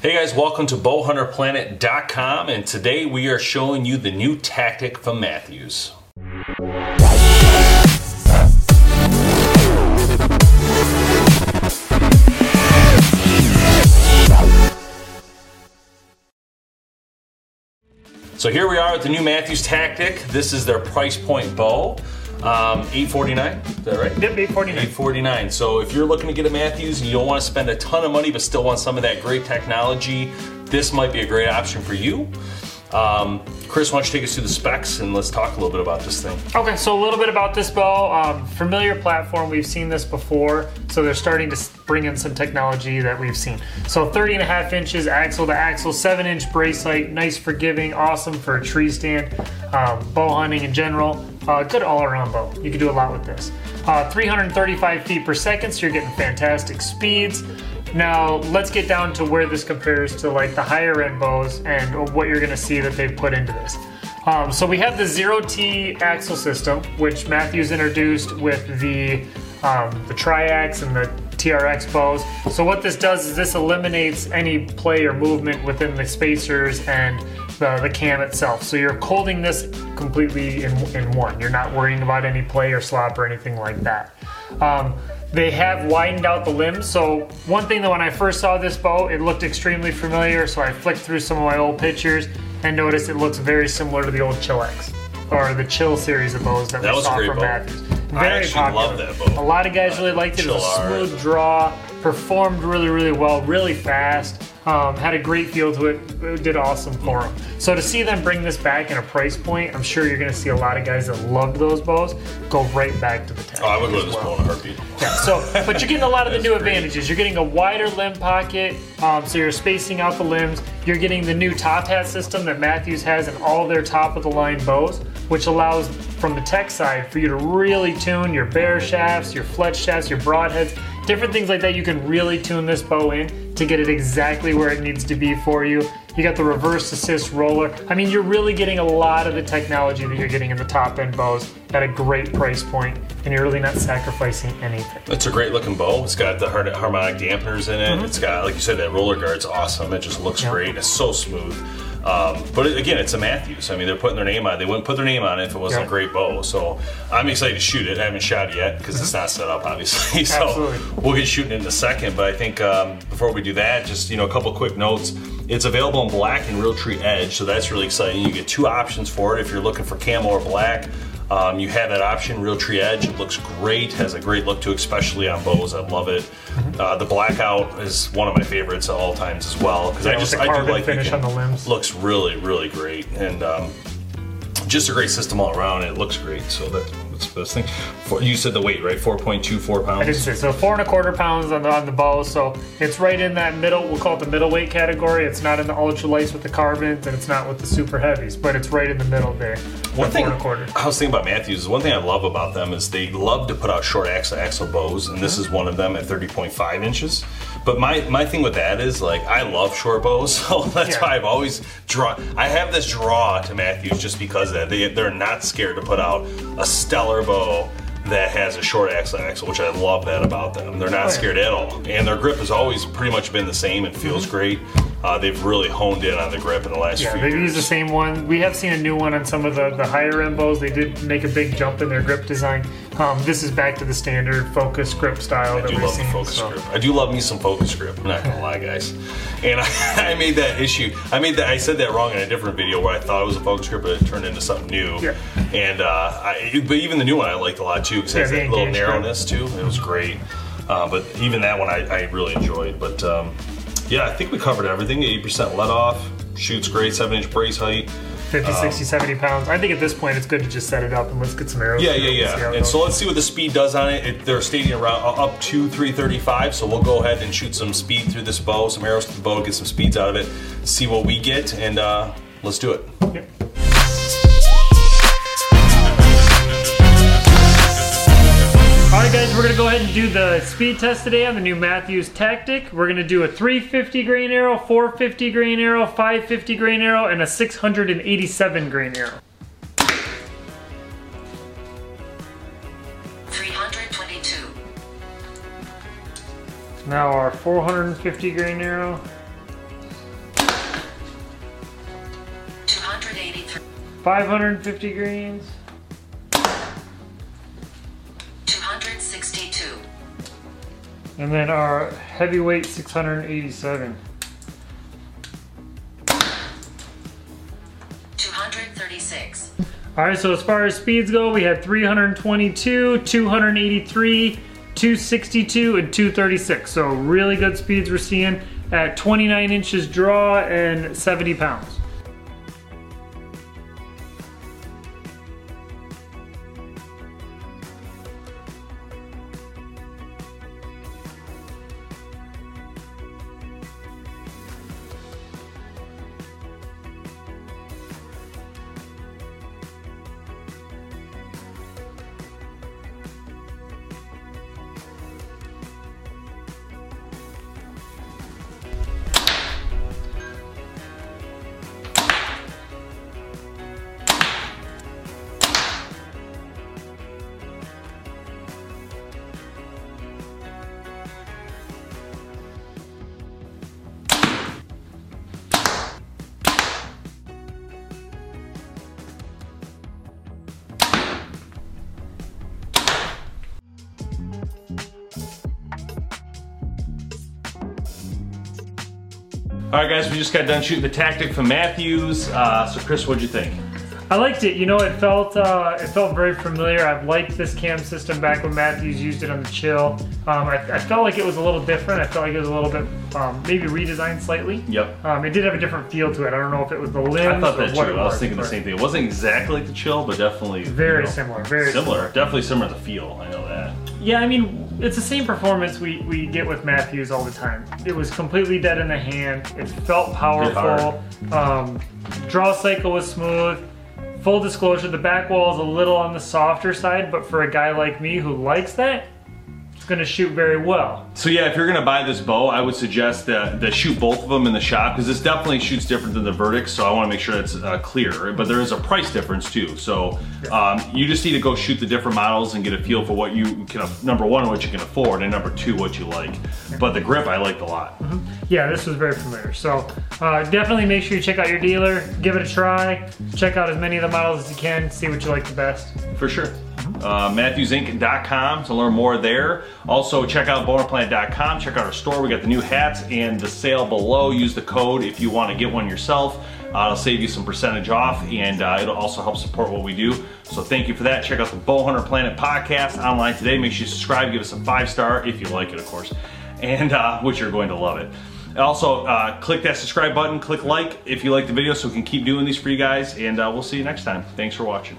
Hey guys, welcome to bowhunterplanet.com and today we are showing you the new tactic from Mathews. So here we are with the new Mathews tactic. This is their price point bow. Um, 849 is that right? Yep, 849. 849 So if you're looking to get a Mathews and you don't want to spend a ton of money but still want some of that great technology, this might be a great option for you. Um, Chris, why don't you take us through the specs and let's talk a little bit about this thing. Okay, so a little bit about this bow. Um, familiar platform, we've seen this before, so they're starting to bring in some technology that we've seen. So 30 and a half inches axle to axle, 7 inch brace height, nice forgiving, awesome for a tree stand, um, bow hunting in general. Uh, good all around bow. You can do a lot with this. Uh, 335 feet per second, so you're getting fantastic speeds. Now, let's get down to where this compares to like the higher end bows and what you're gonna see that they've put into this. Um, so we have the zero T axle system, which Mathews introduced with the um, the Triax and the TRX bows. So what this does is this eliminates any play or movement within the spacers and the, the cam itself. So you're holding this completely in, in one. You're not worrying about any play or slop or anything like that. Um, they have widened out the limbs. So one thing that when I first saw this bow, it looked extremely familiar. So I flicked through some of my old pictures and noticed it looks very similar to the old Chill-X or the Chill series of bows that, That we saw great from bow. Mathews. I Very popular. love that bow. A lot of guys really liked it. It was a smooth draw, performed really, really well, really fast. Um, had a great feel to it. It did awesome for them. So to see them bring this back in a price point, I'm sure you're going to see a lot of guys that loved those bows go right back to the tech. Oh, I would go to this well. bow in a heartbeat. Yeah, so, but you're getting a lot of the new great. advantages. You're getting a wider limb pocket, um, so you're spacing out the limbs. You're getting the new top hat system that Mathews has in all their top of the line bows, which allows, from the tech side, for you to really tune your bare shafts, your fletch shafts, your broadheads, different things like that. You can really tune this bow in to get it exactly where it needs to be for you. You got the reverse assist roller. I mean, you're really getting a lot of the technology that you're getting in the top end bows at a great price point, and you're really not sacrificing anything. It's a great looking bow. It's got the harmonic dampeners in it. It's got, like you said, that roller guard's awesome. It just looks Mm-hmm. Great. It's so smooth. Um, but it, again, it's a Mathews. I mean, they're putting their name on. it. They wouldn't put their name on it if it wasn't Yeah. a great bow. So I'm excited to shoot it. I haven't shot it yet because it's not set up, obviously. so Mm-hmm. Absolutely. we'll get shooting in a second. But I think um, before we do that, just you know, a couple quick notes. It's available in black and Realtree Edge, so that's really exciting. You get two options for it if you're looking for camo or black. Um, you have that option, Realtree Edge. It looks great, has a great look to it, especially on bows. I love it. Mm-hmm. Uh, the blackout is one of my favorites at all times as well because Yeah, I just I do like finish can- on the limbs. Looks really really great and um, just a great system all around. It looks great, so that, the best thing. For, you said the weight right, four point two four pounds. I say so. Four and a quarter pounds on the on the bow, so it's right in that middle. We'll call it the middleweight category. It's not in the ultra ultralights with the carbons, and it's not with the super heavies, but it's right in the middle there. One thing four and a quarter. I was thinking about Mathews one thing I love about them is they love to put out short axle axle bows, and this mm-hmm. is one of them at 30.5 inches. But my my thing with that is like I love short bows, so that's Yeah. why I've always drawn. I have this draw to Mathews just because of that they they're not scared to put out a stellar bow that has a short axle axle, which I love that about them. They're not scared at all, and their grip has always pretty much been the same and feels mm-hmm. great. Uh, they've really honed in on the grip in the last. Yeah, few they've years. used the same one. We have seen a new one on some of the, the higher end bows. They did make a big jump in their grip design. Um, this is back to the standard focus grip style I that do we've love the focus so- grip. I do love me some focus grip. I'm not gonna lie, guys. And I, I made that issue. I made that. I said that wrong in a different video where I thought it was a focus grip, but it turned into something new. Yeah. And uh, I, but even the new one I liked a lot too because it has Yeah, the that little engaged grip. narrowness too. It was great. Uh, but even that one I, I really enjoyed. But um, yeah, I think we covered everything. 80% let off. Shoots great. Seven inch brace height. 50, 60, 70 pounds. I think at this point it's good to just set it up and let's get some arrows. Yeah, through yeah, and yeah. And so let's see what the speed does on it. it they're stating around uh, up to 335, so we'll go ahead and shoot some speed through this bow, some arrows to the bow, get some speeds out of it, see what we get, and uh, let's do it. Yep. All right, guys, we're gonna go ahead and do the speed test today on the new Mathews Tactic. We're gonna do a 350 grain arrow, 450 grain arrow, 550 grain arrow, and a 687 grain arrow. 322, Now our 450 grain arrow, 283, 550 grains, and then our heavyweight 687. 236, All right, so as far as speeds go, we had 322, 283, 262, and 236. So really good speeds we're seeing at 29 inches draw and 70 pounds. All right, guys, we just got done shooting the tactic from Mathews. Uh, so, Chris, what'd you think? I liked it. You know, it felt uh, it felt very familiar. I've liked this cam system back when Mathews used it on the chill. Um, I, I felt like it was a little different. I felt like it was a little bit um, maybe redesigned slightly. Yep. Um, it did have a different feel to it. I don't know if it was the limbs I thought or that what too. I was thinking the same thing. It wasn't exactly like the chill, but definitely Very you know, similar. Very Similar, definitely similar to the feel. I know that. Yeah, I mean, it's the same performance we, we get with Mathews all the time. It was completely dead in the hand. It felt powerful. Um, draw cycle was smooth. Full disclosure, the back wall is a little on the softer side, but for a guy like me who likes that, it's going to shoot very well. So yeah, if you're gonna buy this bow, I would suggest that, that shoot both of them in the shop because this definitely shoots different than the Vertix. So I want to make sure that's uh, clear. But there is a price difference too. So um, you just need to go shoot the different models and get a feel for what you can. Number one, what you can afford, and number two, what you like. But the grip, I liked a lot. Yeah, this was very familiar. So uh, definitely make sure you check out your dealer, give it a try, check out as many of the models as you can, see what you like the best. For sure. Uh, MathewsInc.com to learn more there. Also, check out bowhunterplanet.com. Check out our store. We got the new hats and the sale below. Use the code if you want to get one yourself. Uh, it'll save you some percentage off and uh, it'll also help support what we do. So, thank you for that. Check out the Bowhunter Planet podcast online today. Make sure you subscribe, give us a five star if you like it, of course, and uh, which you're going to love it. Also, uh, click that subscribe button, click like if you like the video so we can keep doing these for you guys, and uh, we'll see you next time. Thanks for watching.